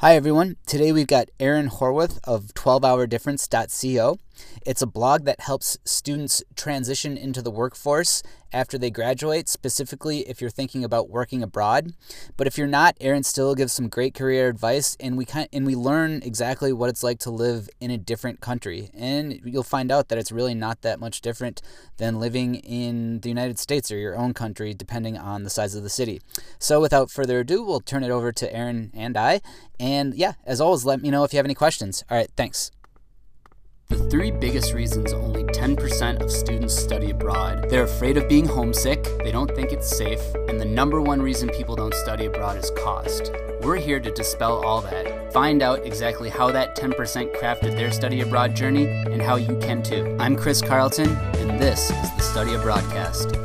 Hi, everyone. Today we've got Aaron Horwath of 12hourdifference.co. It's a blog that helps students transition into the workforce after they graduate, specifically if you're thinking about working abroad. But if you're not, Aaron still gives some great career advice and we kind and we learn exactly what it's like to live in a different country. And you'll find out that it's really not that much different than living in the United States or your own country depending on the size of the city. So without further ado, we'll turn it over to Aaron and I. And yeah, as always, let me know if you have any questions. All right, thanks. The three biggest reasons only 10% of students study abroad they're afraid of being homesick, they don't think it's safe, and the number one reason people don't study abroad is cost. We're here to dispel all that, find out exactly how that 10% crafted their study abroad journey, and how you can too. I'm Chris Carlton, and this is the Study Abroadcast.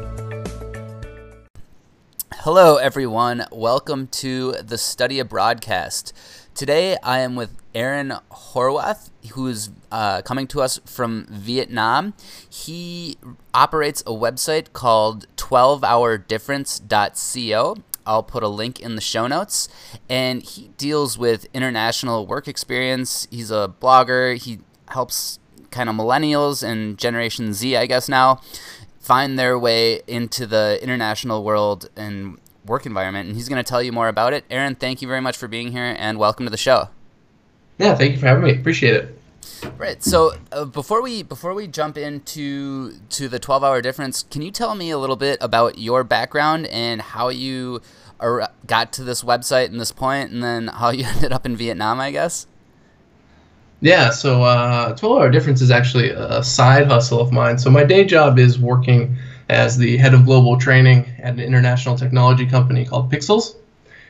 Hello, everyone. Welcome to the Study Abroadcast. Today I am with Aaron Horwath, who is uh, coming to us from Vietnam. He operates a website called 12hourdifference.co. I'll put a link in the show notes. And he deals with international work experience. He's a blogger. He helps kind of millennials and Generation Z, I guess now, find their way into the international world and work environment. And he's going to tell you more about it. Aaron, thank you very much for being here and welcome to the show. Yeah, thank you for having me. Appreciate it. Right. So uh, before we before we jump into to the twelve hour difference, can you tell me a little bit about your background and how you got to this website and this point, and then how you ended up in Vietnam? I guess. Yeah. So uh, twelve hour difference is actually a side hustle of mine. So my day job is working as the head of global training at an international technology company called Pixelz,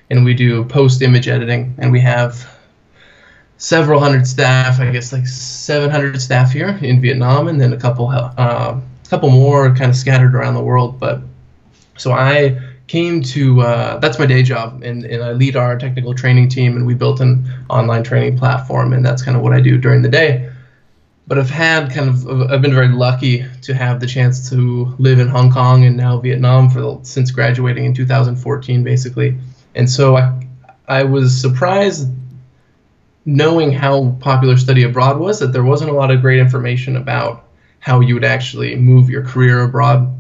and we do post image editing, and we have several hundred staff, I guess like 700 staff here in Vietnam, and then a couple uh, a couple more kind of scattered around the world. But so I came to uh, that's my day job, and, and I lead our technical training team, and we built an online training platform, and that's kind of what I do during the day. But I've had kind of I've been very lucky to have the chance to live in Hong Kong and now Vietnam for since graduating in 2014, basically. And so I I was surprised knowing how popular study abroad was, that there wasn't a lot of great information about how you would actually move your career abroad.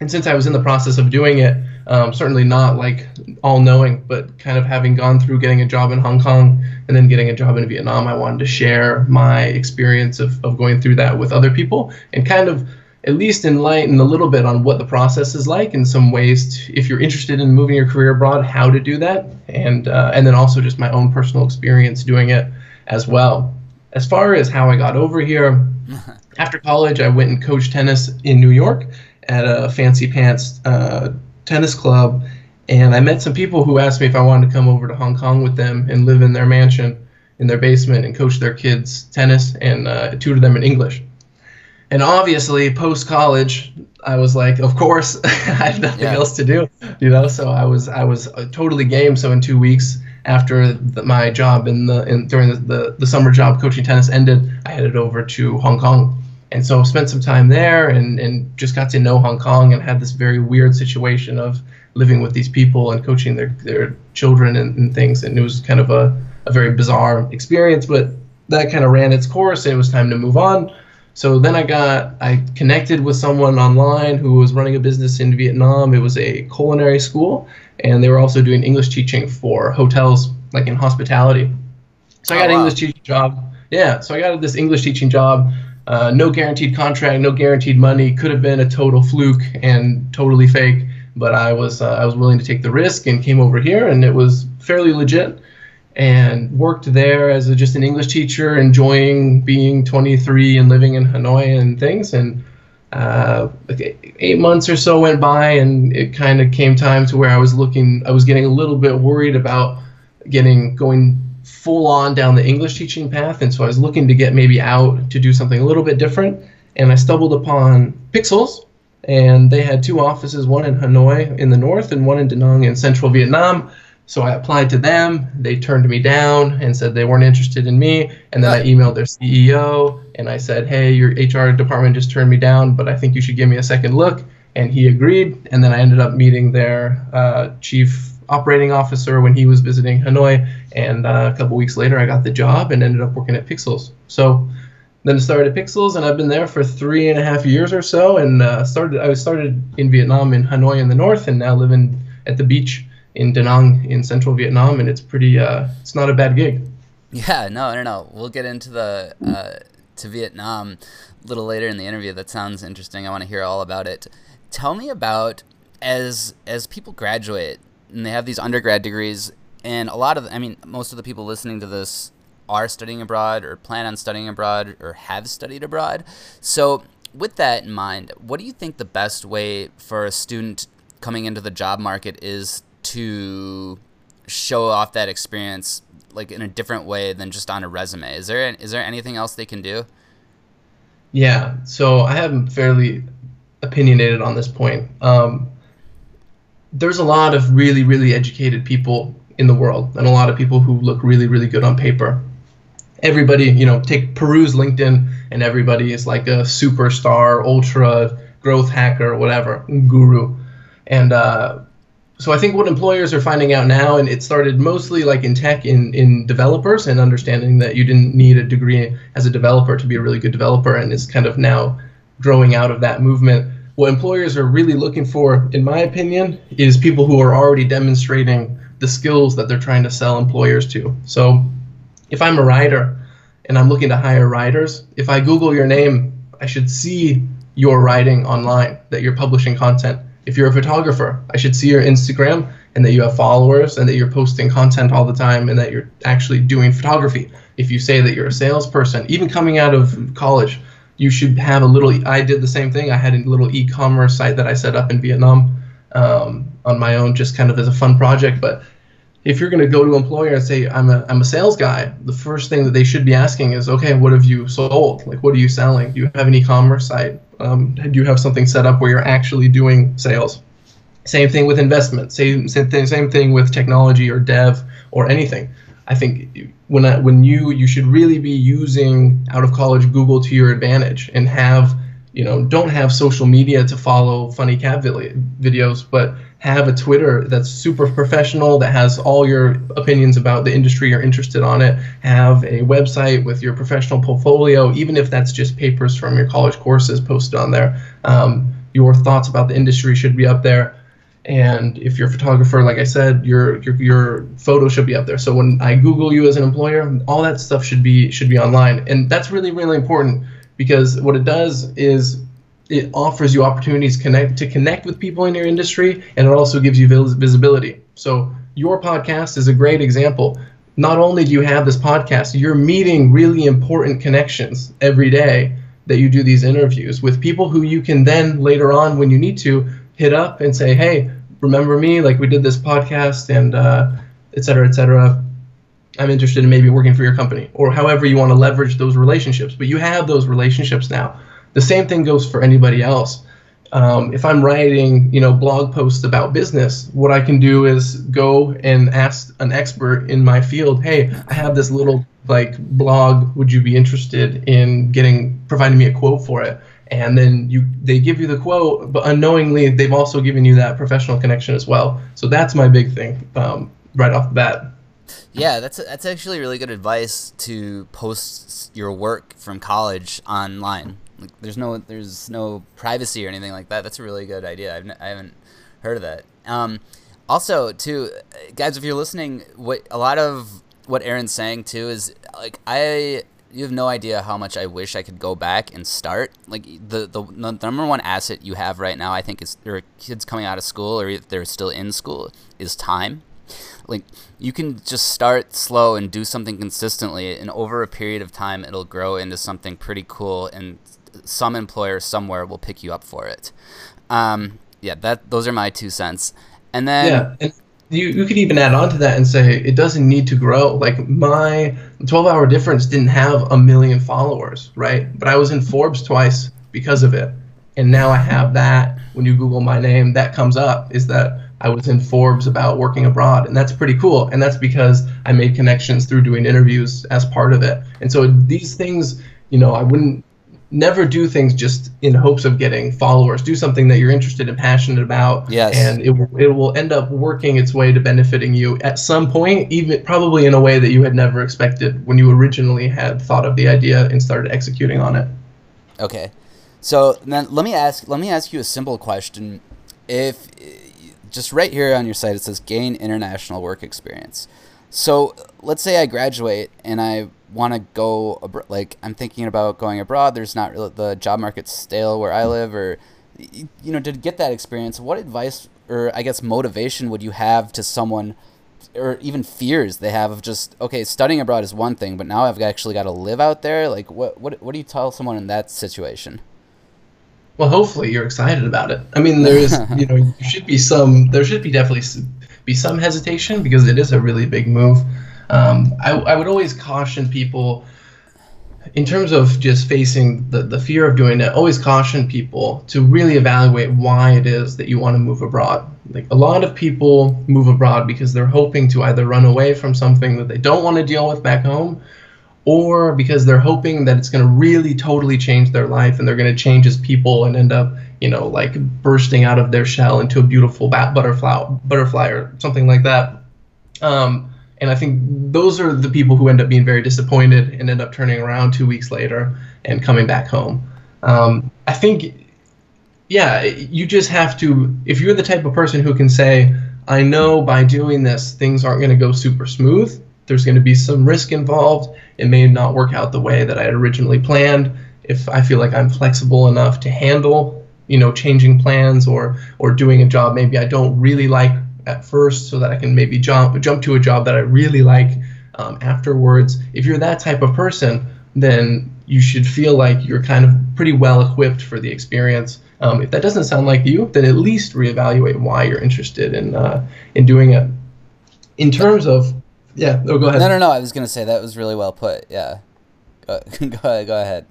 And since I was in the process of doing it, um, certainly not like all knowing, but kind of having gone through getting a job in Hong Kong and then getting a job in Vietnam, I wanted to share my experience of, of going through that with other people and kind of at least enlighten a little bit on what the process is like and some ways to, if you're interested in moving your career abroad, how to do that, and uh, and then also just my own personal experience doing it as well. As far as how I got over here, after college, I went and coached tennis in New York at a fancy pants uh, tennis club, and I met some people who asked me if I wanted to come over to Hong Kong with them and live in their mansion in their basement and coach their kids tennis and uh, tutor them in English. And obviously post college i was like of course i have nothing yeah. else to do you know? So i was i was uh, totally game. So in two weeks after the, my job in the in, during the, the, the summer job coaching tennis ended i headed over to hong kong and so spent some time there and, and just got to know hong kong and had this very weird situation of living with these people and coaching their, their children and, and things and it was kind of a, a very bizarre experience but that kind of ran its course and it was time to move on so then I got I connected with someone online who was running a business in Vietnam. It was a culinary school, and they were also doing English teaching for hotels, like in hospitality. So I oh, got oh, wow. an English teaching job. Yeah, so I got this English teaching job. Uh, no guaranteed contract, no guaranteed money. Could have been a total fluke and totally fake, but I was uh, I was willing to take the risk and came over here, and it was fairly legit and worked there as a, just an English teacher, enjoying being 23 and living in Hanoi and things. And uh, eight months or so went by, and it kind of came time to where I was looking, I was getting a little bit worried about getting going full on down the English teaching path. And so I was looking to get maybe out to do something a little bit different. And I stumbled upon Pixelz, and they had two offices, one in Hanoi in the north and one in Da Nang in central Vietnam. So I applied to them. They turned me down and said they weren't interested in me. And then I emailed their CEO and I said, hey, your HR department just turned me down, but I think you should give me a second look. And he agreed. And then I ended up meeting their uh, chief operating officer when he was visiting Hanoi, and uh, a couple weeks later, I got the job and ended up working at Pixelz. So then started at Pixelz, and I've been there for three and a half years or so. And uh, started I started in Vietnam in Hanoi in the north, and now living at the beach in Da Nang in central Vietnam, and it's pretty. Uh, it's not a bad gig. Yeah, no, no, no. We'll get into the uh, to Vietnam a little later in the interview. That sounds interesting. I want to hear all about it. Tell me about as as people graduate and they have these undergrad degrees, and a lot of I mean, most of the people listening to this are studying abroad or plan on studying abroad or have studied abroad. So, with that in mind, what do you think the best way for a student coming into the job market is to show off that experience like in a different way than just on a resume? Is there is there anything else they can do? Yeah, so I am fairly opinionated on this point. Um, there's a lot of really really educated people in the world and a lot of people who look really really good on paper everybody, you know, take peruse LinkedIn and everybody is like a superstar, ultra growth hacker, whatever, guru. And uh, so I think what employers are finding out now, and it started mostly like in tech, in, in developers, and understanding that you didn't need a degree as a developer to be a really good developer, and is kind of now growing out of that movement. What employers are really looking for, in my opinion, is people who are already demonstrating the skills that they're trying to sell employers to. So if I'm a writer and I'm looking to hire writers, if I Google your name, I should see your writing online, that you're publishing content. If you're a photographer, I should see your Instagram and that you have followers and that you're posting content all the time and that you're actually doing photography. If you say that you're a salesperson, even coming out of college, you should have a little. I did the same thing. I had a little e commerce site that I set up in Vietnam um, on my own, just kind of as a fun project. But if you're going to go to an employer and say I'm a I'm a sales guy, the first thing that they should be asking is, okay, what have you sold? Like, what are you selling? Do you have an e-commerce site? Um, do you have something set up where you're actually doing sales? Same thing with investment. Same same thing, same thing with technology or dev or anything. I think when I, when you you should really be using out of college Google to your advantage and have you know don't have social media to follow funny cat videos, but have a Twitter that's super professional that has all your opinions about the industry you're interested on it. Have a website with your professional portfolio, even if that's just papers from your college courses posted on there. Um, your thoughts about the industry should be up there. And if you're a photographer, like I said, your, your your photo should be up there. So when I Google you as an employer, all that stuff should be should be online, and that's really really important because what it does is it offers you opportunities connect to connect with people in your industry and it also gives you vis- visibility. So your podcast is a great example. Not only do you have this podcast you're meeting really important connections every day that you do these interviews with people who you can then later on when you need to hit up and say hey remember me like we did this podcast and uh, et cetera et cetera i'm interested in maybe working for your company or however you want to leverage those relationships but you have those relationships now the same thing goes for anybody else. Um, if I'm writing, you know, blog posts about business, what I can do is go and ask an expert in my field, "Hey, I have this little like blog. Would you be interested in getting providing me a quote for it?" And then you they give you the quote, but unknowingly they've also given you that professional connection as well. So that's my big thing um, right off the bat. Yeah, that's that's actually really good advice to post your work from college online. Like, there's no there's no privacy or anything like that. That's a really good idea. I've n- I haven't heard of that. Um, also, too, guys, if you're listening, what a lot of what Aaron's saying too is like I you have no idea how much I wish I could go back and start. Like the the, the number one asset you have right now, I think, is are kids coming out of school or if they're still in school, is time. Like you can just start slow and do something consistently, and over a period of time, it'll grow into something pretty cool and some employer somewhere will pick you up for it. Um, yeah, that those are my two cents. And then yeah, you you could even add on to that and say it doesn't need to grow. Like my 12 hour difference didn't have a million followers, right? But I was in Forbes twice because of it. And now I have that. When you Google my name, that comes up. Is that I was in Forbes about working abroad, and that's pretty cool. And that's because I made connections through doing interviews as part of it. And so these things, you know, I wouldn't never do things just in hopes of getting followers. Do something that you're interested and passionate about. Yes. And it will, it will end up working its way to benefiting you at some point, even probably in a way that you had never expected when you originally had thought of the idea and started executing on it. Okay. So then let me ask let me ask you a simple question. If just right here on your site it says gain international work experience. So let's say I graduate and I want to go abro- like I'm thinking about going abroad. There's not really the job market's stale where I mm. live, or you know, to get that experience, what advice or I guess motivation would you have to someone, or even fears they have of just okay, studying abroad is one thing, but now I've actually got to live out there. Like, what what what do you tell someone in that situation? Well, hopefully you're excited about it. I mean, there is, you know, you should be some, there should be definitely be some hesitation because it is a really big move. Um, I, I would always caution people in terms of just facing the, the fear of doing it, always caution people to really evaluate why it is that you want to move abroad. Like a lot of people move abroad because they're hoping to either run away from something that they don't want to deal with back home or because they're hoping that it's going to really totally change their life and they're going to change as people and end up, you know, like bursting out of their shell into a beautiful bat butterfly, butterfly or something like that. Um, and I think those are the people who end up being very disappointed and end up turning around two weeks later and coming back home. Um, I think, yeah, you just have to, if you're the type of person who can say, I know by doing this, things aren't going to go super smooth, there's going to be some risk involved. It may not work out the way that I had originally planned. If I feel like I'm flexible enough to handle, you know, changing plans or or doing a job maybe I don't really like at first, so that I can maybe jump jump to a job that I really like um, afterwards. If you're that type of person, then you should feel like you're kind of pretty well equipped for the experience. Um, if that doesn't sound like you, then at least reevaluate why you're interested in uh, in doing it. In terms of yeah. No, go ahead. No, no, no. I was gonna say that was really well put. Yeah. Go, go ahead. Go ahead.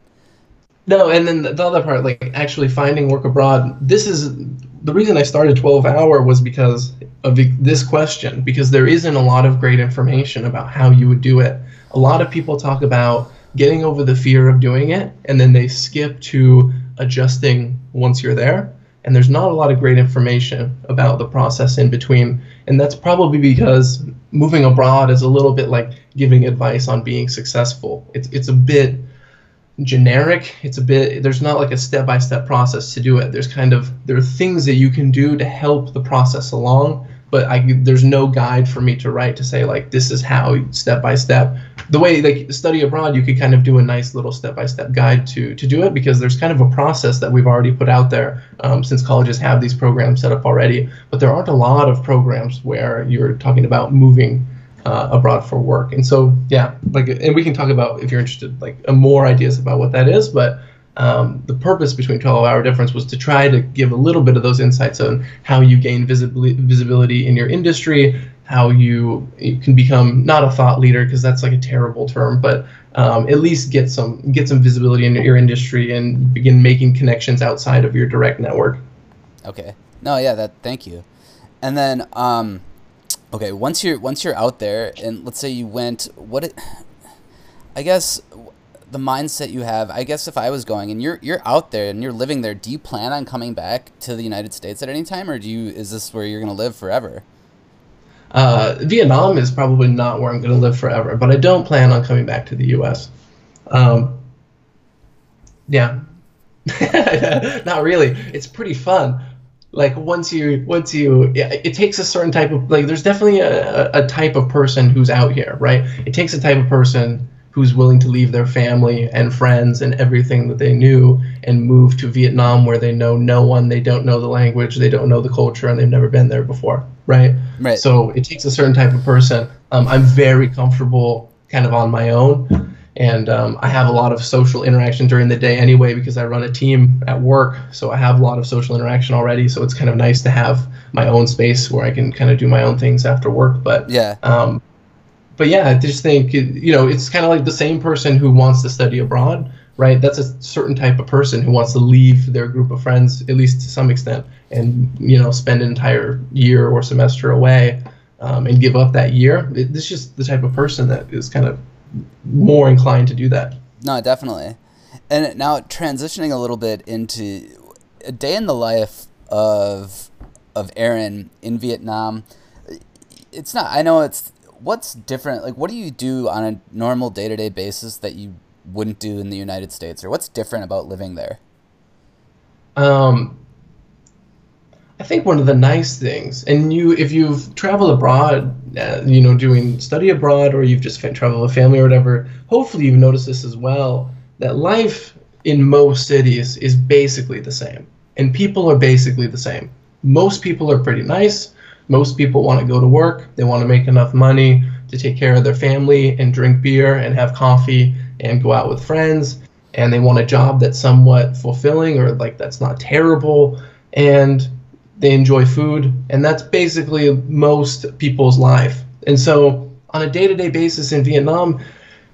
No, and then the other part, like actually finding work abroad. This is the reason I started 12 Hour was because of this question. Because there isn't a lot of great information about how you would do it. A lot of people talk about getting over the fear of doing it, and then they skip to adjusting once you're there. And there's not a lot of great information about the process in between. And that's probably because moving abroad is a little bit like giving advice on being successful. It's it's a bit generic. It's a bit there's not like a step by step process to do it. There's kind of there are things that you can do to help the process along, but I, there's no guide for me to write to say like this is how step by step. The way like study abroad, you could kind of do a nice little step by step guide to to do it because there's kind of a process that we've already put out there um, since colleges have these programs set up already. But there aren't a lot of programs where you're talking about moving uh, abroad for work. And so yeah, like and we can talk about if you're interested like more ideas about what that is, but um, the purpose between 12 hour difference was to try to give a little bit of those insights on how you gain visibility, visibility in your industry, how you, you can become not a thought leader because that's like a terrible term, but um, at least get some get some visibility in your industry and begin making connections outside of your direct network. Okay. No, yeah, that. Thank you. And then, um, okay, once you're once you're out there, and let's say you went, what? It, I guess the mindset you have. I guess if I was going and you're you're out there and you're living there, do you plan on coming back to the United States at any time, or do you is this where you're gonna live forever? Uh, Vietnam is probably not where I'm going to live forever, but I don't plan on coming back to the U.S. Um, yeah, not really. It's pretty fun. Like once you once you it takes a certain type of like there's definitely a, a type of person who's out here, right? It takes a type of person who's willing to leave their family and friends and everything that they knew and move to Vietnam where they know no one, they don't know the language, they don't know the culture, and they've never been there before, right? Right. So it takes a certain type of person. Um, I'm very comfortable kind of on my own. And um, I have a lot of social interaction during the day anyway because I run a team at work. So I have a lot of social interaction already. So it's kind of nice to have my own space where I can kind of do my own things after work. But yeah, um, but yeah, I just think you know it's kind of like the same person who wants to study abroad, right? That's a certain type of person who wants to leave their group of friends, at least to some extent, and you know spend an entire year or semester away um, and give up that year. It, it's just the type of person that is kind of more inclined to do that. No, definitely. And now transitioning a little bit into a day in the life of of Aaron in Vietnam. It's not. I know it's. What's different? Like, what do you do on a normal day to day basis that you wouldn't do in the United States, or what's different about living there? Um, I think one of the nice things, and you, if you've traveled abroad, uh, you know, doing study abroad, or you've just traveled with family or whatever, hopefully you've noticed this as well. That life in most cities is basically the same, and people are basically the same. Most people are pretty nice. Most people want to go to work. They want to make enough money to take care of their family and drink beer and have coffee and go out with friends. And they want a job that's somewhat fulfilling or like that's not terrible. And they enjoy food. And that's basically most people's life. And so on a day to day basis in Vietnam,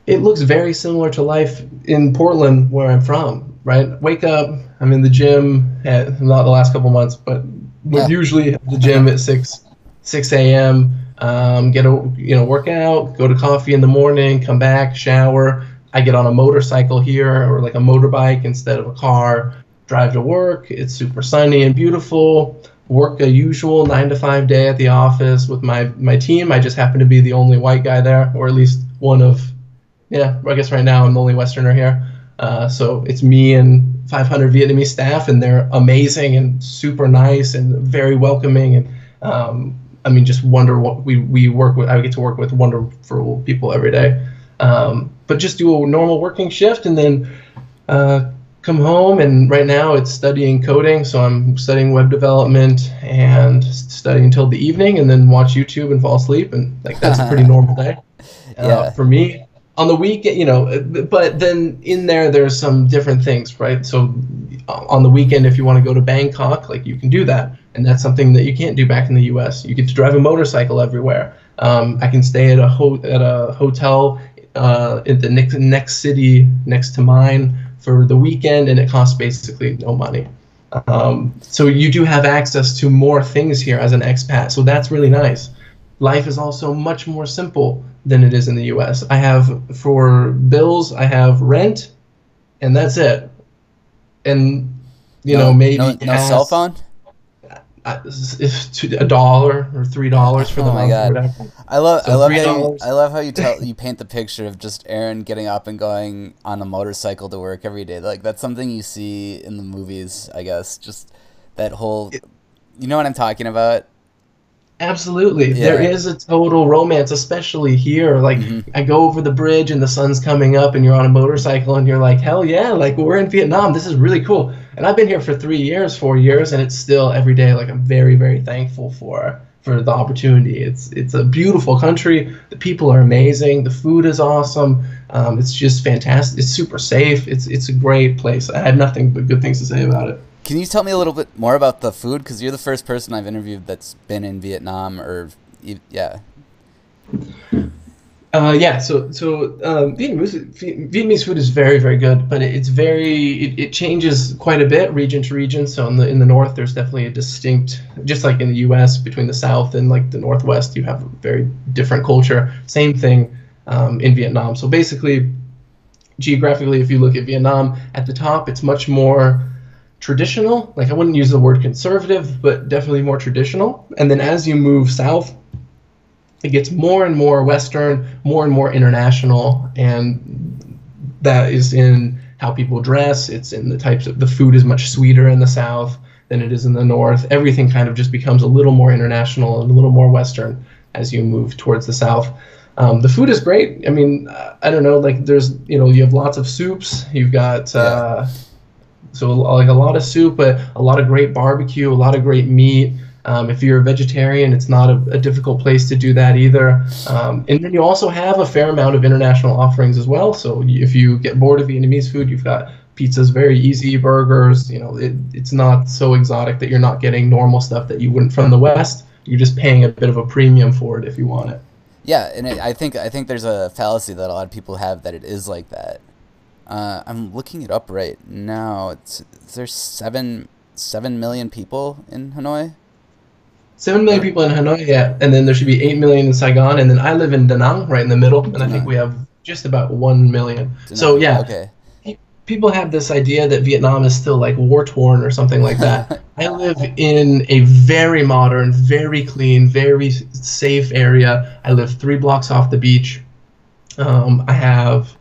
it looks very similar to life in Portland, where I'm from, right? Wake up, I'm in the gym, at, not the last couple months, but yeah. usually at the gym at 6 6 a.m. Um, get a you know work out, go to coffee in the morning, come back, shower. I get on a motorcycle here or like a motorbike instead of a car. Drive to work. It's super sunny and beautiful. Work a usual nine to five day at the office with my my team. I just happen to be the only white guy there, or at least one of. Yeah, I guess right now I'm the only Westerner here. Uh, so it's me and 500 Vietnamese staff, and they're amazing and super nice and very welcoming. And um, I mean, just wonder what we we work with. I get to work with wonderful people every day. Um, but just do a normal working shift, and then uh, come home. And right now it's studying coding, so I'm studying web development and studying until the evening, and then watch YouTube and fall asleep. And like that's a pretty normal day uh, yeah. for me on the weekend, you know, but then in there, there's some different things, right? So on the weekend, if you want to go to Bangkok, like you can do that. And that's something that you can't do back in the US. You get to drive a motorcycle everywhere. Um, I can stay at a, ho- at a hotel uh, in the next, next city next to mine for the weekend, and it costs basically no money. Um, so you do have access to more things here as an expat. So that's really nice life is also much more simple than it is in the US. I have for bills, I have rent, and that's it. And you no, know maybe no, no cell phone. If a dollar or three dollars for the oh month. God. I love so I love how you, I love how you tell you paint the picture of just Aaron getting up and going on a motorcycle to work every day. Like that's something you see in the movies, I guess. Just that whole, you know what I'm talking about. Absolutely. Yeah. There is a total romance, especially here. Like, mm-hmm. I go over the bridge and the sun's coming up, and you're on a motorcycle, and you're like, hell yeah, like, we're in Vietnam. This is really cool. And I've been here for three years, four years, and it's still every day, like, I'm very, very thankful for for the opportunity. It's it's a beautiful country. The people are amazing. The food is awesome. Um, it's just fantastic. It's super safe. It's it's a great place. I have nothing but good things to say about it. Can you tell me a little bit more about the food? Because you're the first person I've interviewed that's been in Vietnam, or yeah. Uh, yeah, so so um, Vietnamese, Vietnamese food is very very good, but it's very it, it changes quite a bit region to region. So in the in the north, there's definitely a distinct, just like in the U.S. between the south and like the northwest, you have a very different culture. Same thing um, in Vietnam. So basically, geographically, if you look at Vietnam at the top, it's much more traditional. Like I wouldn't use the word conservative, but definitely more traditional. And then as you move south, it gets more and more Western, more and more international, and that is in how people dress. It's in the types of the food is much sweeter in the South than it is in the North. Everything kind of just becomes a little more international and a little more Western as you move towards the South. Um, the food is great. I mean, I don't know, like there's you know you have lots of soups. You've got. Uh, so like a lot of soup, but a lot of great barbecue, a lot of great meat. Um, if you're a vegetarian, it's not a, a difficult place to do that either. Um, and then you also have a fair amount of international offerings as well. So if you get bored of Vietnamese food, you've got pizzas, very easy burgers. You know, it, it's not so exotic that you're not getting normal stuff that you wouldn't from the West. You're just paying a bit of a premium for it if you want it. Yeah, and it, I think I think there's a fallacy that a lot of people have that it is like that. Uh, I'm looking it up right now. It's there's seven seven million people in Hanoi. Seven million people in Hanoi, yeah, and then there should be eight million in Saigon, and then I live in Da Nang, right in the middle, and I think we have just about one million. So yeah, okay. people have this idea that Vietnam is still like war torn or something like that. I live in a very modern, very clean, very safe area. I live three blocks off the beach. Um, I have,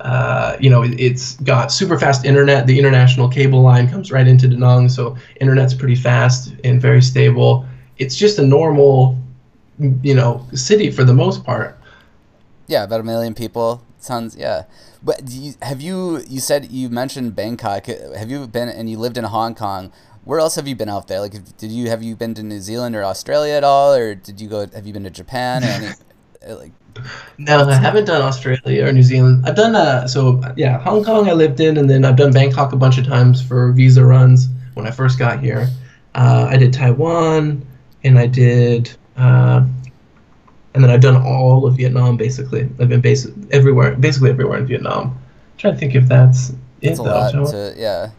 uh, you know, it's got super fast internet. The international cable line comes right into Da Nang, so internet's pretty fast and very stable. It's just a normal, you know, city for the most part. Yeah, about a million people. Sounds yeah. But you, have you? You said you mentioned Bangkok. Have you been and you lived in Hong Kong? Where else have you been out there? Like, did you have you been to New Zealand or Australia at all, or did you go? Have you been to Japan or any? Uh, like, no, I haven't done Australia or New Zealand. I've done uh, so yeah, Hong Kong I lived in, and then I've done Bangkok a bunch of times for visa runs when I first got here. Uh, I did Taiwan, and I did uh, and then I've done all of Vietnam basically. I've been bas- everywhere, basically everywhere in Vietnam. I'm trying to think if that's that's it, a lot to, yeah.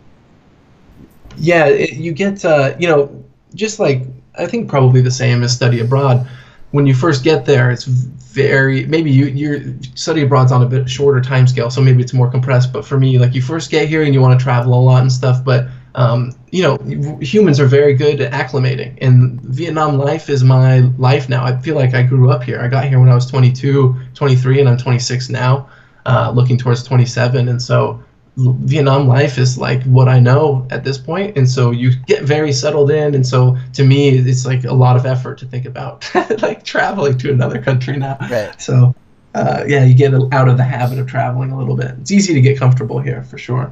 Yeah, it, you get uh, you know just like I think probably the same as study abroad. When you first get there, it's very maybe you your study abroad's on a bit shorter time scale, so maybe it's more compressed. But for me, like you first get here and you want to travel a lot and stuff, but um, you know, humans are very good at acclimating, and Vietnam life is my life now. I feel like I grew up here. I got here when I was 22, 23, and I'm 26 now, uh, looking towards 27. And so Vietnam life is like what I know at this point, and so you get very settled in. And so to me, it's like a lot of effort to think about like traveling to another country now. Right. So uh, yeah, you get out of the habit of traveling a little bit. It's easy to get comfortable here for sure.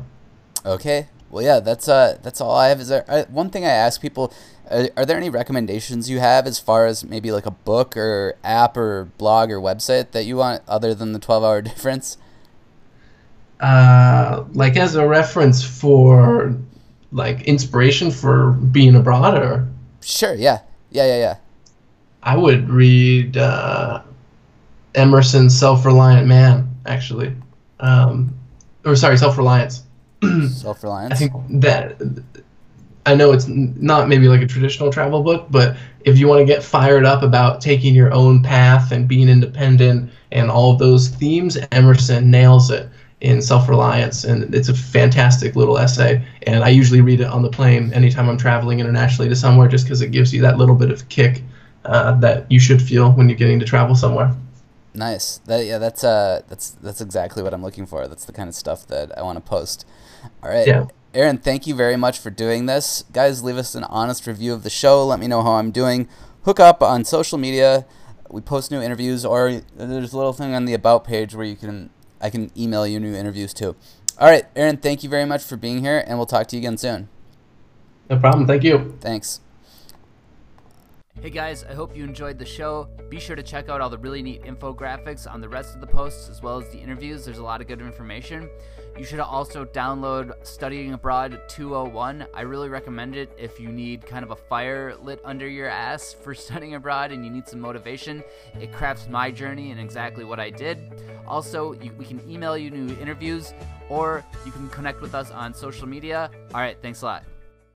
Okay, well, yeah, that's uh, that's all I have. Is there uh, one thing I ask people? Uh, are there any recommendations you have as far as maybe like a book or app or blog or website that you want other than the twelve hour difference? Uh, like as a reference for like inspiration for being abroad, or sure, yeah, yeah, yeah, yeah. I would read uh, Emerson's Self Reliant Man, actually, um, or sorry, Self Reliance. Self reliance. I think that I know it's not maybe like a traditional travel book, but if you want to get fired up about taking your own path and being independent and all of those themes, Emerson nails it in Self Reliance, and it's a fantastic little essay. And I usually read it on the plane anytime I'm traveling internationally to somewhere, just because it gives you that little bit of kick uh, that you should feel when you're getting to travel somewhere. Nice. That yeah, that's uh, that's that's exactly what I'm looking for. That's the kind of stuff that I want to post. All right. Yeah. Aaron, thank you very much for doing this. Guys, leave us an honest review of the show. Let me know how I'm doing. Hook up on social media. We post new interviews, or there's a little thing on the about page where you can I can email you new interviews too. All right, Aaron, thank you very much for being here, and we'll talk to you again soon. No problem. Thank you. Thanks. Hey guys, I hope you enjoyed the show. Be sure to check out all the really neat infographics on the rest of the posts as well as the interviews. There's a lot of good information. You should also download Studying Abroad 201. I really recommend it if you need kind of a fire lit under your ass for studying abroad and you need some motivation. It crafts my journey and exactly what I did. Also, you, we can email you new interviews or you can connect with us on social media. All right, thanks a lot.